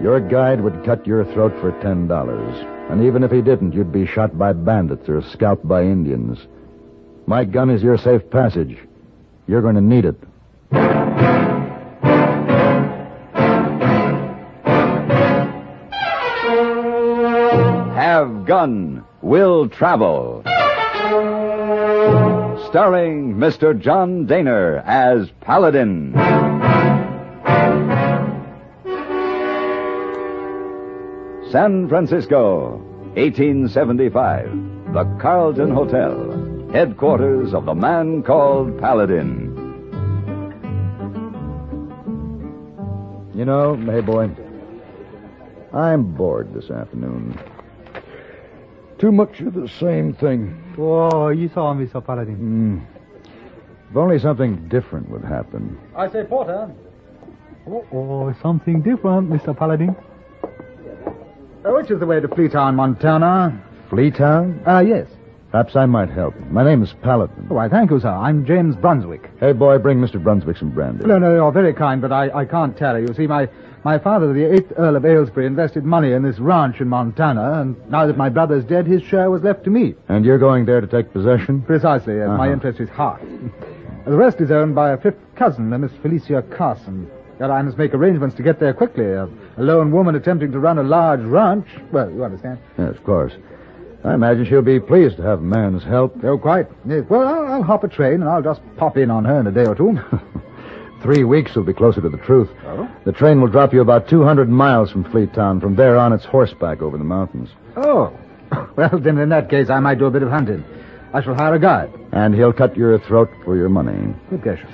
Your guide would cut your throat for ten dollars. And even if he didn't, you'd be shot by bandits or scalped by Indians. My gun is your safe passage. You're going to need it. Have Gun Will Travel. Starring Mr. John Dehner as Paladin. San Francisco, 1875. The Carlton Hotel, headquarters of the man called Paladin. You know, hey boy, I'm bored this afternoon. Too much of the same thing. Oh, you saw me, Mr. Paladin. Hmm. If only something different would happen. I say, Porter. Oh, oh, something different, Mr. Paladin. Uh, which is the way to Fleetown, Montana? Fleetown? Uh, yes. Perhaps I might help. My name is Paladin. Why, thank you, sir. I'm James Brunswick. Hey, boy, bring Mr. Brunswick some brandy. No, no, you're very kind, but I, I can't tell you. You see, my, my father, the eighth Earl of Aylesbury, invested money in this ranch in Montana, and now that my brother's dead, his share was left to me. And you're going there to take possession? Precisely. My Uh-huh. interest is half. the rest is owned by a fifth cousin, a Miss Felicia Carson. Yet I must make arrangements to get there quickly. A, a lone woman attempting to run a large ranch. Well, you understand. Yes, of course. I imagine she'll be pleased to have a man's help. Oh, quite. Yes. Well, I'll, I'll hop a train, and I'll just pop in on her in a day or two. Three weeks will be closer to the truth. Oh? The train will drop you about 200 miles from Fleet Town. From there on, it's horseback over the mountains. Oh. Well, then in that case, I might do a bit of hunting. I shall hire a guide. And he'll cut your throat for your money. Good gracious.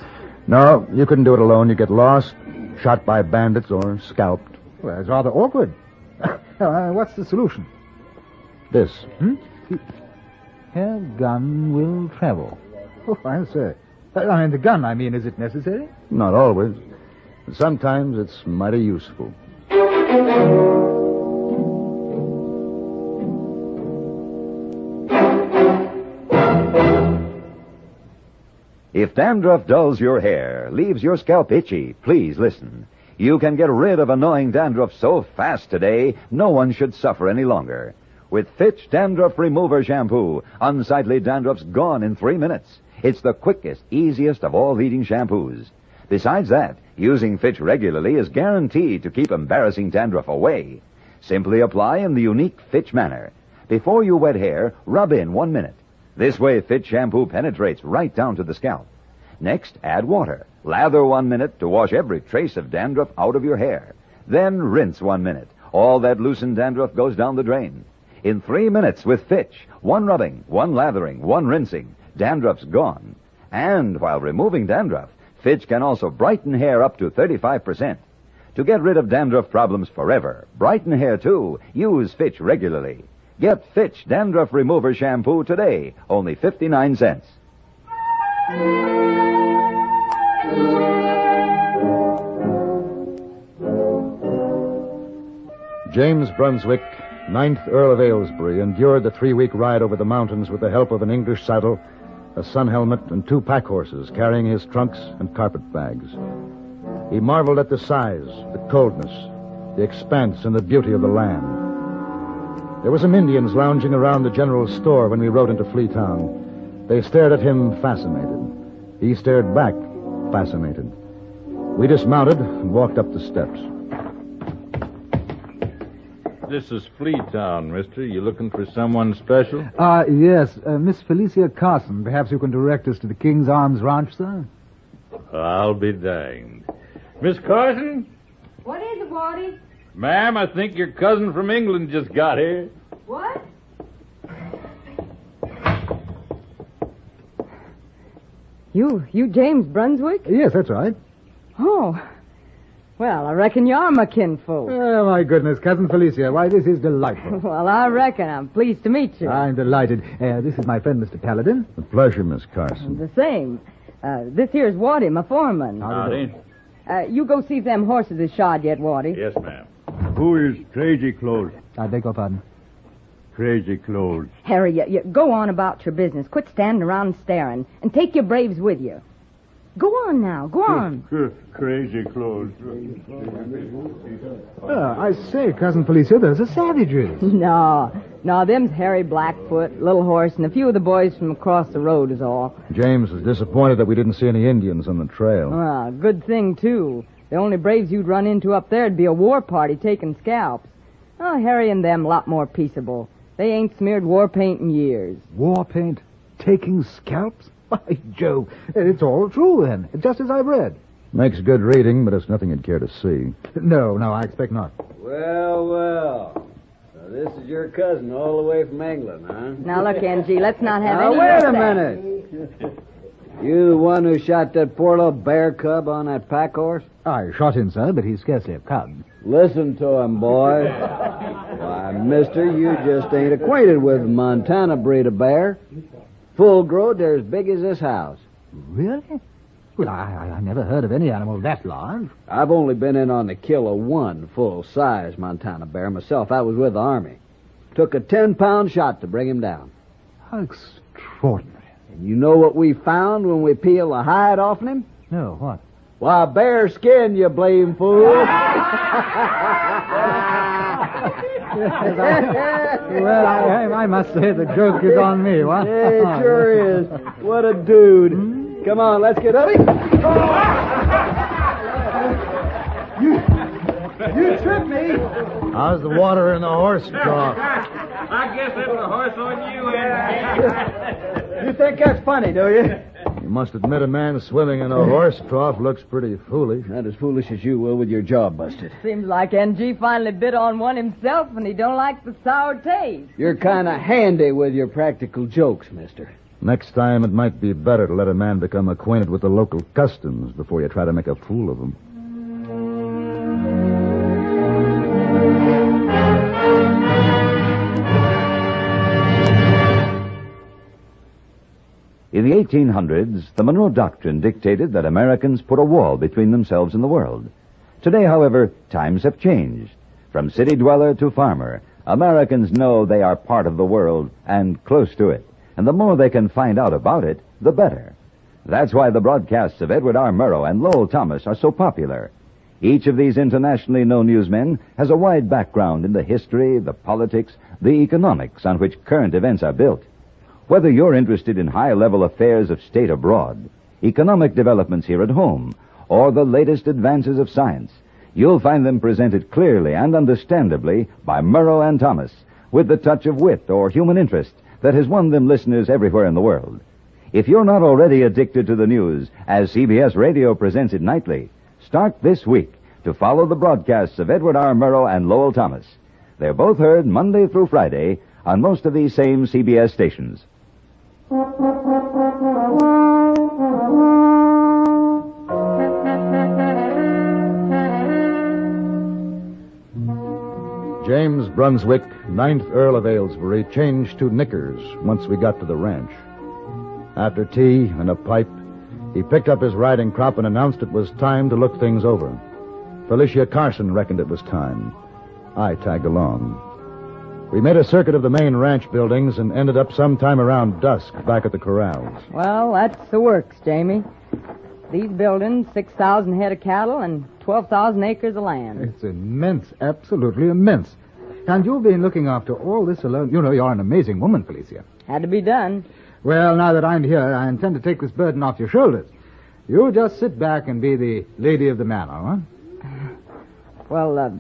No, you couldn't do it alone. You get lost, shot by bandits, or scalped. Well, it's rather awkward. uh, what's the solution? This. Her gun will travel. Oh, I say. Uh, I mean, the gun, I mean, is it necessary? Not always. Sometimes it's mighty useful. If dandruff dulls your hair, leaves your scalp itchy, please listen. You can get rid of annoying dandruff so fast today, no one should suffer any longer. With Fitch Dandruff Remover Shampoo, unsightly dandruff's gone in three minutes. It's the quickest, easiest of all leading shampoos. Besides that, using Fitch regularly is guaranteed to keep embarrassing dandruff away. Simply apply in the unique Fitch manner. Before you wet hair, rub in one minute. This way, Fitch shampoo penetrates right down to the scalp. Next, add water. Lather one minute to wash every trace of dandruff out of your hair. Then rinse one minute. All that loosened dandruff goes down the drain. In three minutes with Fitch, one rubbing, one lathering, one rinsing, dandruff's gone. And while removing dandruff, Fitch can also brighten hair up to 35%. To get rid of dandruff problems forever, brighten hair too, use Fitch regularly. Get Fitch Dandruff Remover Shampoo today, only 59 cents. James Brunswick, ninth Earl of Aylesbury, endured the three-week ride over the mountains with the help of an English saddle, a sun helmet, and two pack horses carrying his trunks and carpet bags. He marveled at the size, the coldness, the expanse, and the beauty of the land. There were some Indians lounging around the general store when we rode into Fleetown. They stared at him fascinated. He stared back, fascinated. We dismounted and walked up the steps. This is Fleetown, mister. You looking for someone special? Uh, yes, uh, Miss Felicia Carson. Perhaps you can direct us to the King's Arms Ranch, sir? I'll be danged. Miss Carson? What is it, Waddy? Ma'am, I think your cousin from England just got here. What? You, you James Brunswick? Yes, that's right. Oh. Well, I reckon you're my kinfolk. Oh, my goodness, Cousin Felicia. Why, this is delightful. Well, I reckon I'm pleased to meet you. I'm delighted. Uh, this is my friend, Mr. Paladin. A pleasure, Miss Carson. The same. Uh, this here's Waddy, my foreman. Howdy. Uh, you go see if them horses is shod yet, Waddy. Yes, ma'am. Who is Crazy Clothes? I beg your pardon. Crazy Clothes. Harry, you, you go on about your business. Quit standing around staring. And take your braves with you. Go on now. Go on. Crazy clothes. Uh, I say, Cousin Felicia, those are savages. no. No, them's Harry Blackfoot, Little Horse, and a few of the boys from across the road is all. James was disappointed that we didn't see any Indians on the trail. Well, good thing, too. The only braves you'd run into up there'd be a war party taking scalps. Oh, Harry and them lot more peaceable. They ain't smeared war paint in years. War paint? Taking scalps? By Jove, it's all true then, just as I've read. Makes good reading, but it's nothing you'd care to see. No, no, I expect not. Well, well. So this is your cousin all the way from England, huh? Now, look, NG, let's not have Now, any... wait a minute. You the one who shot that poor little bear cub on that pack horse? I shot him, sir, but he's scarcely a cub. Listen to him, boy. Why, mister, you just ain't acquainted with Montana breed of bear. Full grown, they're as big as this house. Really? Well, I, I, I never heard of any animal that large. I've only been in on the kill of one full-size Montana bear myself. I was with the Army. Took a ten-pound shot to bring him down. How extraordinary. And you know what we found when we peeled the hide off him? No, what? Why, bare skin, you blame fool. well, I, I must say the joke is on me, what? Yeah, it sure is. What a dude. Come on, let's get up. You you tripped me! How's the water in the horse trough? I guess that's the horse on you, eh? Andy. You think that's funny, do you? You must admit a man swimming in a horse trough looks pretty foolish. Not as foolish as you will with your jaw busted. Seems like NG finally bit on one himself, and he don't like the sour taste. You're kind of handy with your practical jokes, mister. Next time, it might be better to let a man become acquainted with the local customs before you try to make a fool of him. In the 1800s, the Monroe Doctrine dictated that Americans put a wall between themselves and the world. Today, however, times have changed. From city dweller to farmer, Americans know they are part of the world and close to it. And the more they can find out about it, the better. That's why the broadcasts of Edward R. Murrow and Lowell Thomas are so popular. Each of these internationally known newsmen has a wide background in the history, the politics, the economics on which current events are built. Whether you're interested in high level affairs of state abroad, economic developments here at home, or the latest advances of science, you'll find them presented clearly and understandably by Murrow and Thomas, with the touch of wit or human interest that has won them listeners everywhere in the world. If you're not already addicted to the news, as CBS Radio presents it nightly, start this week to follow the broadcasts of Edward R. Murrow and Lowell Thomas. They're both heard Monday through Friday on most of these same CBS stations. James Brunswick, ninth Earl of Aylesbury, changed to knickers once we got to the ranch. After tea and a pipe, he picked up his riding crop and announced it was time to look things over. Felicia Carson reckoned it was time. I tagged along. We made a circuit of the main ranch buildings and ended up sometime around dusk back at the corrals. Well, that's the works, Jamie. These buildings, 6,000 head of cattle and 12,000 acres of land. It's immense, absolutely immense. And you've been looking after all this alone. You know, you're an amazing woman, Felicia. Had to be done. Well, now that I'm here, I intend to take this burden off your shoulders. You just sit back and be the lady of the manor, huh? Well, uh,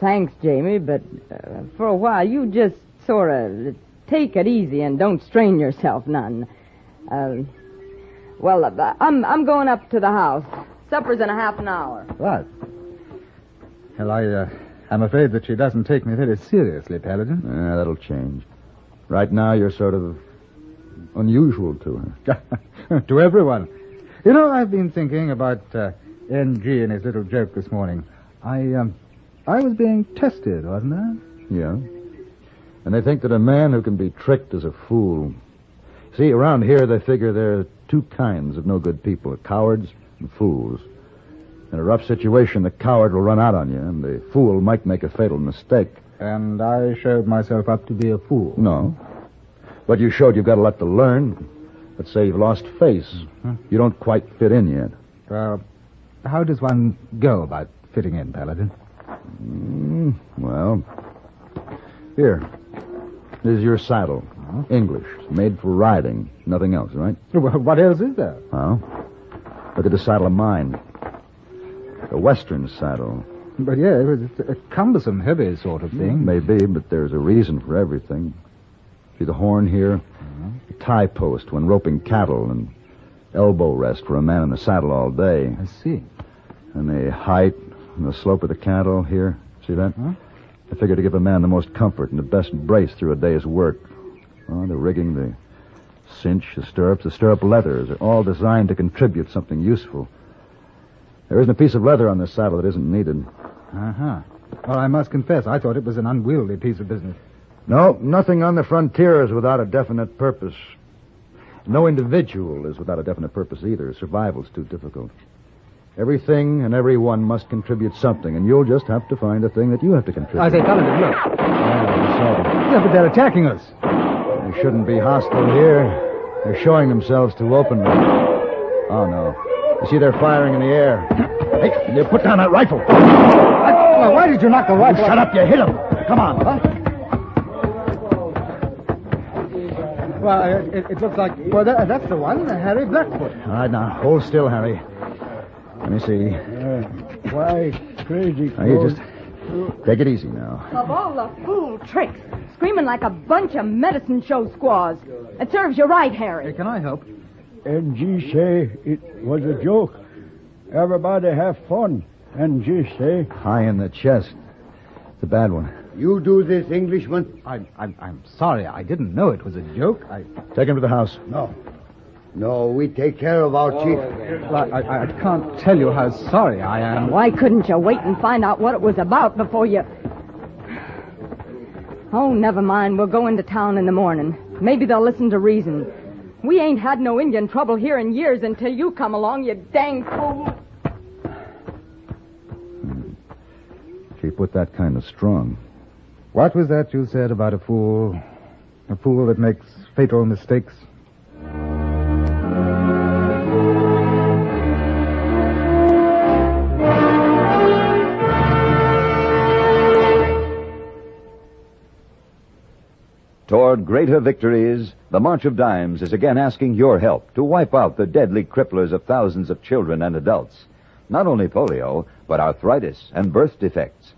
thanks, Jamie, but uh, for a while you just sort of take it easy and don't strain yourself none. Uh, well, uh, I'm I'm going up to the house. Supper's in a half an hour. What? Well, I, uh, I'm afraid that she doesn't take me very seriously, Paladin. Yeah, that'll change. Right now, you're sort of unusual to her. to everyone. You know, I've been thinking about uh, N.G. and his little joke this morning. I, um, I was being tested, wasn't I? Yeah. And they think that a man who can be tricked is a fool. See, around here they figure there are two kinds of no good people cowards and fools. In a rough situation, the coward will run out on you, and the fool might make a fatal mistake. And I showed myself up to be a fool. No. But you showed you've got a lot to learn. Let's say you've lost face. You don't quite fit in yet. Well, how does one go about fitting in, Paladin? Mm, well, here. This is your saddle. English. Made for riding. Nothing else, right? Well, what else is there? Well, look at the saddle of mine. A western saddle. But yeah, it was a cumbersome, heavy sort of thing. Maybe, but there's a reason for everything. See the horn here? A tie post when roping cattle and elbow rest for a man in the saddle all day. I see. And the height and the slope of the cantle here. See that? Huh? I figure to give a man the most comfort and the best brace through a day's work. Oh, the rigging, the cinch, the stirrups, the stirrup leathers are all designed to contribute something useful. There isn't a piece of leather on this saddle that isn't needed. Uh-huh. Well, I must confess, I thought it was an unwieldy piece of business. No, nothing on the frontier is without a definite purpose. No individual is without a definite purpose either. Survival's too difficult. Everything and everyone must contribute something, and you'll just have to find a thing that you have to contribute. I say, Paladin, look. Yeah, I saw them. Yeah, but they're attacking us. They shouldn't be hostile here. They're showing themselves too openly. Oh, no. You see they're firing in the air. Hey, you put down that rifle. Well, why did you knock the rifle? Shut up, you hit him. Come on. Huh? Well, it, it, it looks like. Well, that, that's the one, Harry Blackfoot. All right, now, hold still, Harry. Let me see. Why, crazy Now, you just take it easy now. Of all the fool tricks, screaming like a bunch of medicine show squaws. It serves you right, Hey, Harry. can I help? NG say it was a joke. Everybody have fun. NG say, High in the chest. It's a bad one. You do this, Englishman? I'm, I'm, I'm sorry. I didn't know it was a joke. I, Take him to the house. No. No, we take care of our chief. I, I, I can't tell you how sorry I am. Why couldn't you wait and find out what it was about before you. Oh, never mind. We'll go into town in the morning. Maybe they'll listen to reason. We ain't had no Indian trouble here in years until you come along, you dang fool. She put that kind of strong. What was that you said about a fool? A fool that makes fatal mistakes? Toward greater victories, the March of Dimes is again asking your help to wipe out the deadly cripplers of thousands of children and adults. Not only polio, but arthritis and birth defects.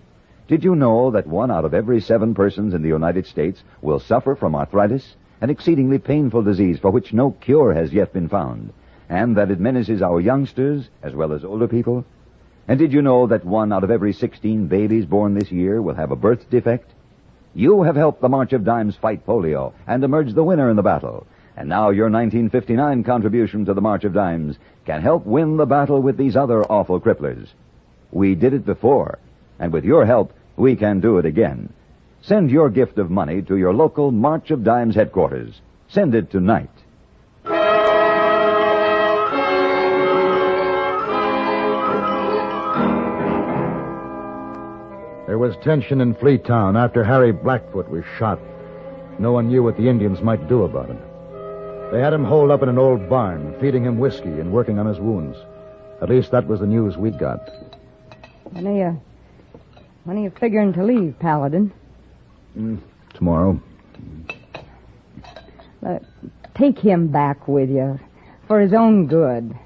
Did you know that one out of every seven persons in the United States will suffer from arthritis, an exceedingly painful disease for which no cure has yet been found, and that it menaces our youngsters as well as older people? And did you know that one out of every 16 babies born this year will have a birth defect? You have helped the March of Dimes fight polio and emerge the winner in the battle. And now your 1959 contribution to the March of Dimes can help win the battle with these other awful cripplers. We did it before, and with your help, we can do it again. Send your gift of money to your local March of Dimes headquarters. Send it tonight. There was tension in Fleetown after Harry Blackfoot was shot. No one knew what the Indians might do about him. They had him holed up in an old barn, feeding him whiskey and working on his wounds. At least that was the news we got. When are you. When are you figuring to leave, Paladin? Tomorrow. Uh, take him back with you. For his own good.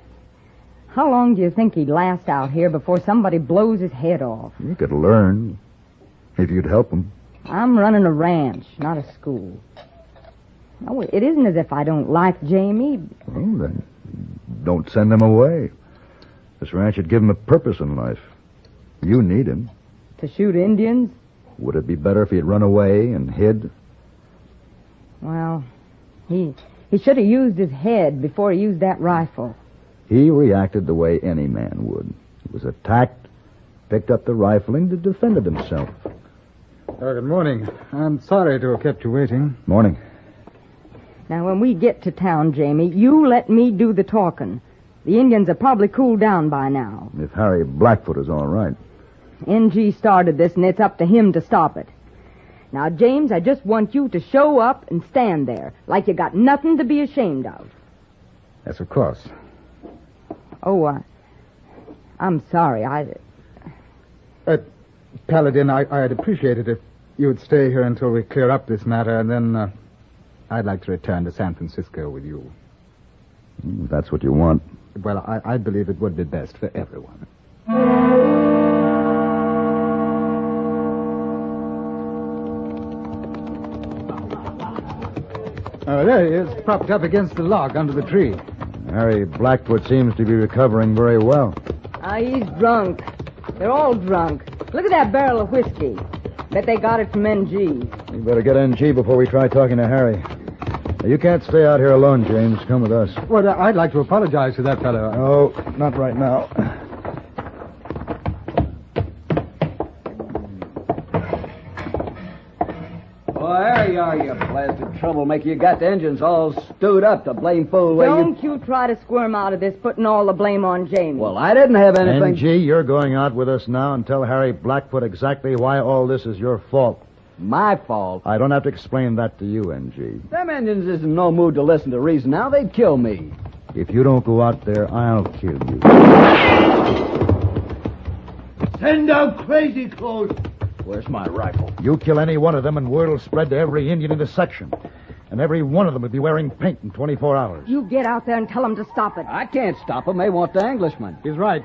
How long do you think he'd last out here before somebody blows his head off? You could learn if you'd help him. I'm running a ranch, not a school. No, it isn't as if I don't like Jamie. Well, then, don't send him away. This ranch would give him a purpose in life. You need him. To shoot Indians? Would it be better if he had run away and hid? Well, he he should have used his head before he used that rifle. He reacted the way any man would. He was attacked, picked up the rifle, and defended himself. Oh, good morning. I'm sorry to have kept you waiting. Morning. Now, when we get to town, Jamie, you let me do the talking. The Indians are probably cooled down by now. If Harry Blackfoot is all right. NG started this, and it's up to him to stop it. Now, James, I just want you to show up and stand there, like you got nothing to be ashamed of. Yes, of course. Oh, uh, I'm sorry. I. Uh, Paladin, I, I'd appreciate it if you would stay here until we clear up this matter, and then uh, I'd like to return to San Francisco with you. If that's what you want. Well, I, I believe it would be best for everyone. Oh, there he is, propped up against the log under the tree. Harry Blackfoot seems to be recovering very well. Ah, he's drunk. They're all drunk. Look at that barrel of whiskey. Bet they got it from NG. We better get NG before we try talking to Harry. You can't stay out here alone, James. Come with us. Well, I'd like to apologize to that fellow. Oh, not right now. Troublemaker. You got the engines all stewed up, the blame fool way you... Don't you try to squirm out of this, putting all the blame on Jamie. Well, I didn't have anything... NG, you're going out with us now and tell Harry Blackfoot exactly why all this is your fault. My fault. I don't have to explain that to you, NG. Them engines is in no mood to listen to reason now. They'd kill me. If you don't go out there, I'll kill you. Send out crazy clothes. Where's my rifle? You kill any one of them, and word will spread to every Indian in the section. And every one of them will be wearing paint in 24 hours. You get out there and tell them to stop it. I can't stop them. They want the Englishman. He's right.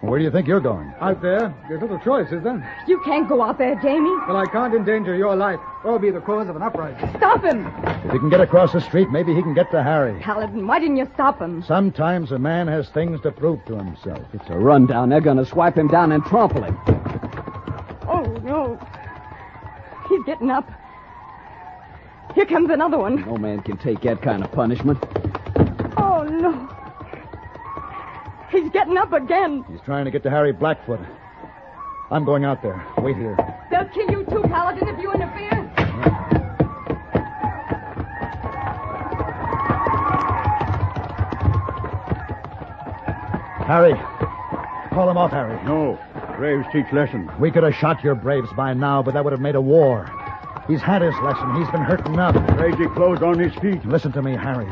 Where do you think you're going? Out there, there's little choice, is there? You can't go out there, Jamie. Well, I can't endanger your life or be the cause of an uprising. Stop him. If he can get across the street, maybe he can get to Harry. Paladin, why didn't you stop him? Sometimes a man has things to prove to himself. It's a rundown. They're going to swipe him down and trample him. Oh, no. He's getting up. Here comes another one. No man can take that kind of punishment. Oh, no. He's getting up again. He's trying to get to Harry Blackfoot. I'm going out there. Wait here. They'll kill you too, Paladin, if you interfere. Harry, call him off, Harry. No. Braves teach lessons. We could have shot your braves by now, but that would have made a war. He's had his lesson. He's been hurt enough. Crazy clothes on his feet. Listen to me, Harry.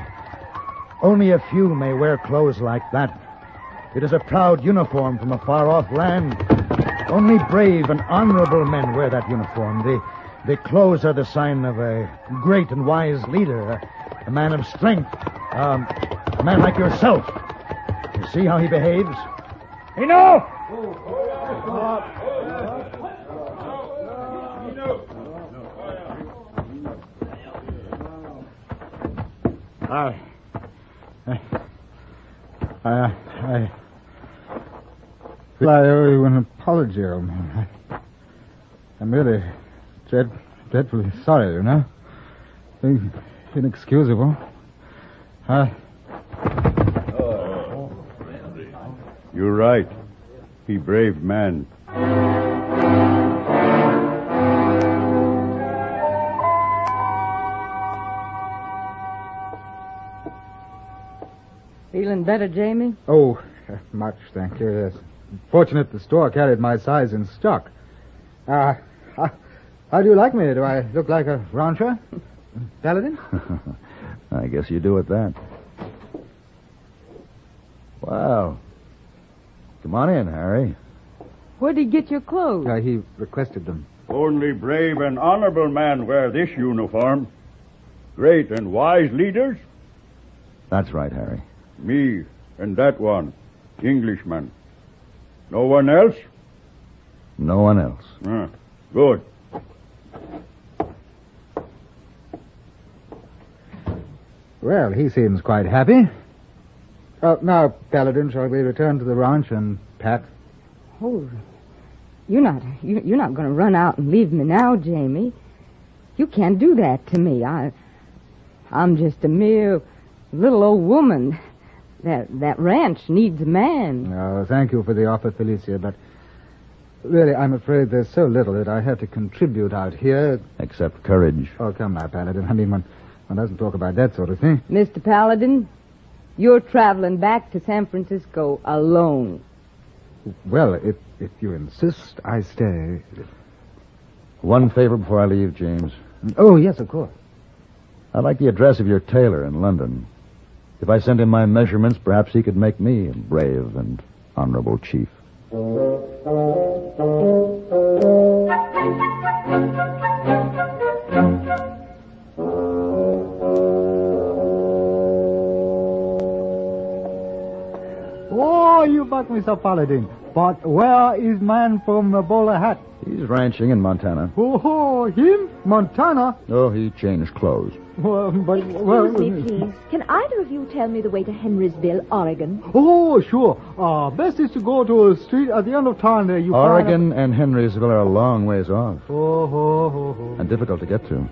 Only a few may wear clothes like that. It is a proud uniform from a far off land. Only brave and honorable men wear that uniform. The, the clothes are the sign of a great and wise leader, a, a man of strength, um, a man like yourself. You see how he behaves? Enough! I. I. I. I. I owe you an apology, old man. I, I'm really dread, dreadfully sorry, you know. In- Inexcusable. I. You're right. He brave man. Feeling better, Jamie? Oh, much, thank you, yes. Fortunate the store carried my size in stock. Uh, how, how do you like me? Do I look like a rancher? Paladin? I guess you do at that. Well, come on in, Harry. Where'd he get your clothes? Uh, he requested them. Only brave and honorable men wear this uniform. Great and wise leaders, That's right, Harry. Me and that one, Englishman. No one else? No one else. Ah, good. Well, he seems quite happy. Uh, now, Paladin, shall we return to the ranch and pat? Oh, you're not you, you're not going to run out and leave me now, Jamie. You can't do that to me. I I'm just a mere little old woman. That that ranch needs a man. Oh, thank you for the offer, Felicia, but really, I'm afraid there's so little that I have to contribute out here. Except courage. Oh, come now, Paladin. I mean, one, one doesn't talk about that sort of thing. Mr. Paladin, you're traveling back to San Francisco alone. Well, if, if you insist, I stay. One favor before I leave, James. Oh, yes, of course. I'd like the address of your tailor in London. If I sent him my measurements, perhaps he could make me a brave and Honorable Chief. Oh, you buck, Mr. Paladin. But where is man from the bowler hat? He's ranching in Montana. Oh, him? Montana? Oh, he changed clothes. Well, but, well... Excuse me, please. Can either of you tell me the way to Henrysville, Oregon? Oh, sure. Uh, best is to go to a street at the end of town there. You Oregon and Henrysville are a long ways off Oh, oh, oh, oh. and difficult to get to.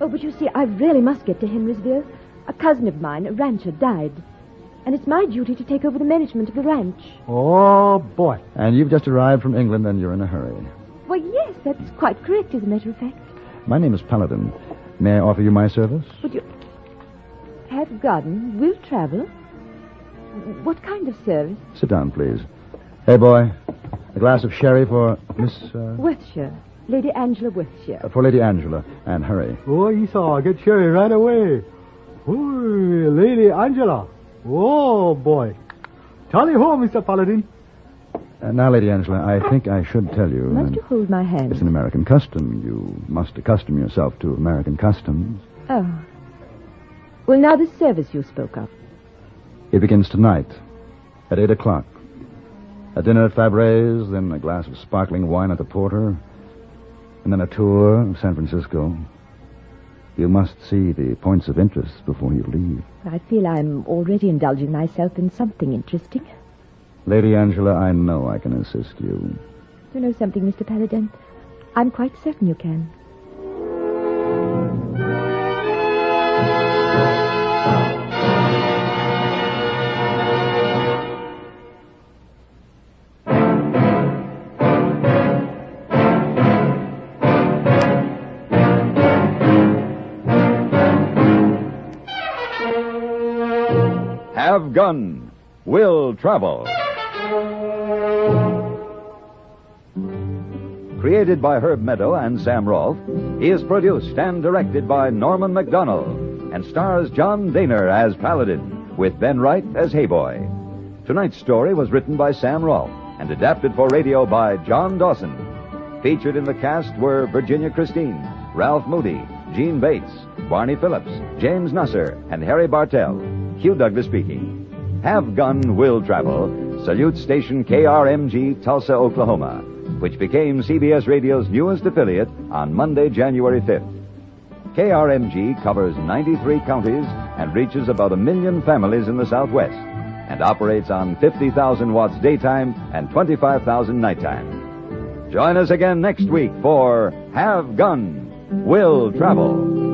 Oh, but you see, I really must get to Henrysville. A cousin of mine, a rancher, died. And it's my duty to take over the management of the ranch. Oh, boy. And you've just arrived from England and you're in a hurry. Well, yes, that's quite correct, as a matter of fact. My name is Paladin. May I offer you my service? Would you have garden, will travel? What kind of service? Sit down, please. Hey, boy. A glass of sherry for Miss. Uh, Worthshire. Lady Angela Worthshire. for Lady Angela. And hurry. Oh, Esau, get Sherry right away. Oh, Lady Angela. Oh, boy. Tally ho, Mr. Paladin. Uh, now, Lady Angela, I think I should tell you. Must you hold my hand? It's an American custom. You must accustom yourself to American customs. Oh. Well, now the service you spoke of. It begins tonight at 8 o'clock. A dinner at Fabre's, then a glass of sparkling wine at the Porter, and then a tour of San Francisco. You must see the points of interest before you leave. I feel I'm already indulging myself in something interesting. Lady Angela, I know I can assist you. You know something, Mr. Paladin? I'm quite certain you can. Have Gun Will Travel. Created by Herb Meadow and Sam Rolfe, he is produced and directed by Norman Macdonnell and stars John Dehner as Paladin with Ben Wright as Hey Boy. Tonight's story was written by Sam Rolfe and adapted for radio by John Dawson. Featured in the cast were Virginia Christine, Ralph Moody, Jeanne Bates, Barney Phillips, James Nusser, and Harry Bartell. Hugh Douglas speaking. Have Gun Will Travel salutes station KRMG Tulsa, Oklahoma, which became CBS Radio's newest affiliate on Monday, January 5th. KRMG covers 93 counties and reaches about a million families in the Southwest and operates on 50,000 watts daytime and 25,000 nighttime. Join us again next week for Have Gun, Will Travel.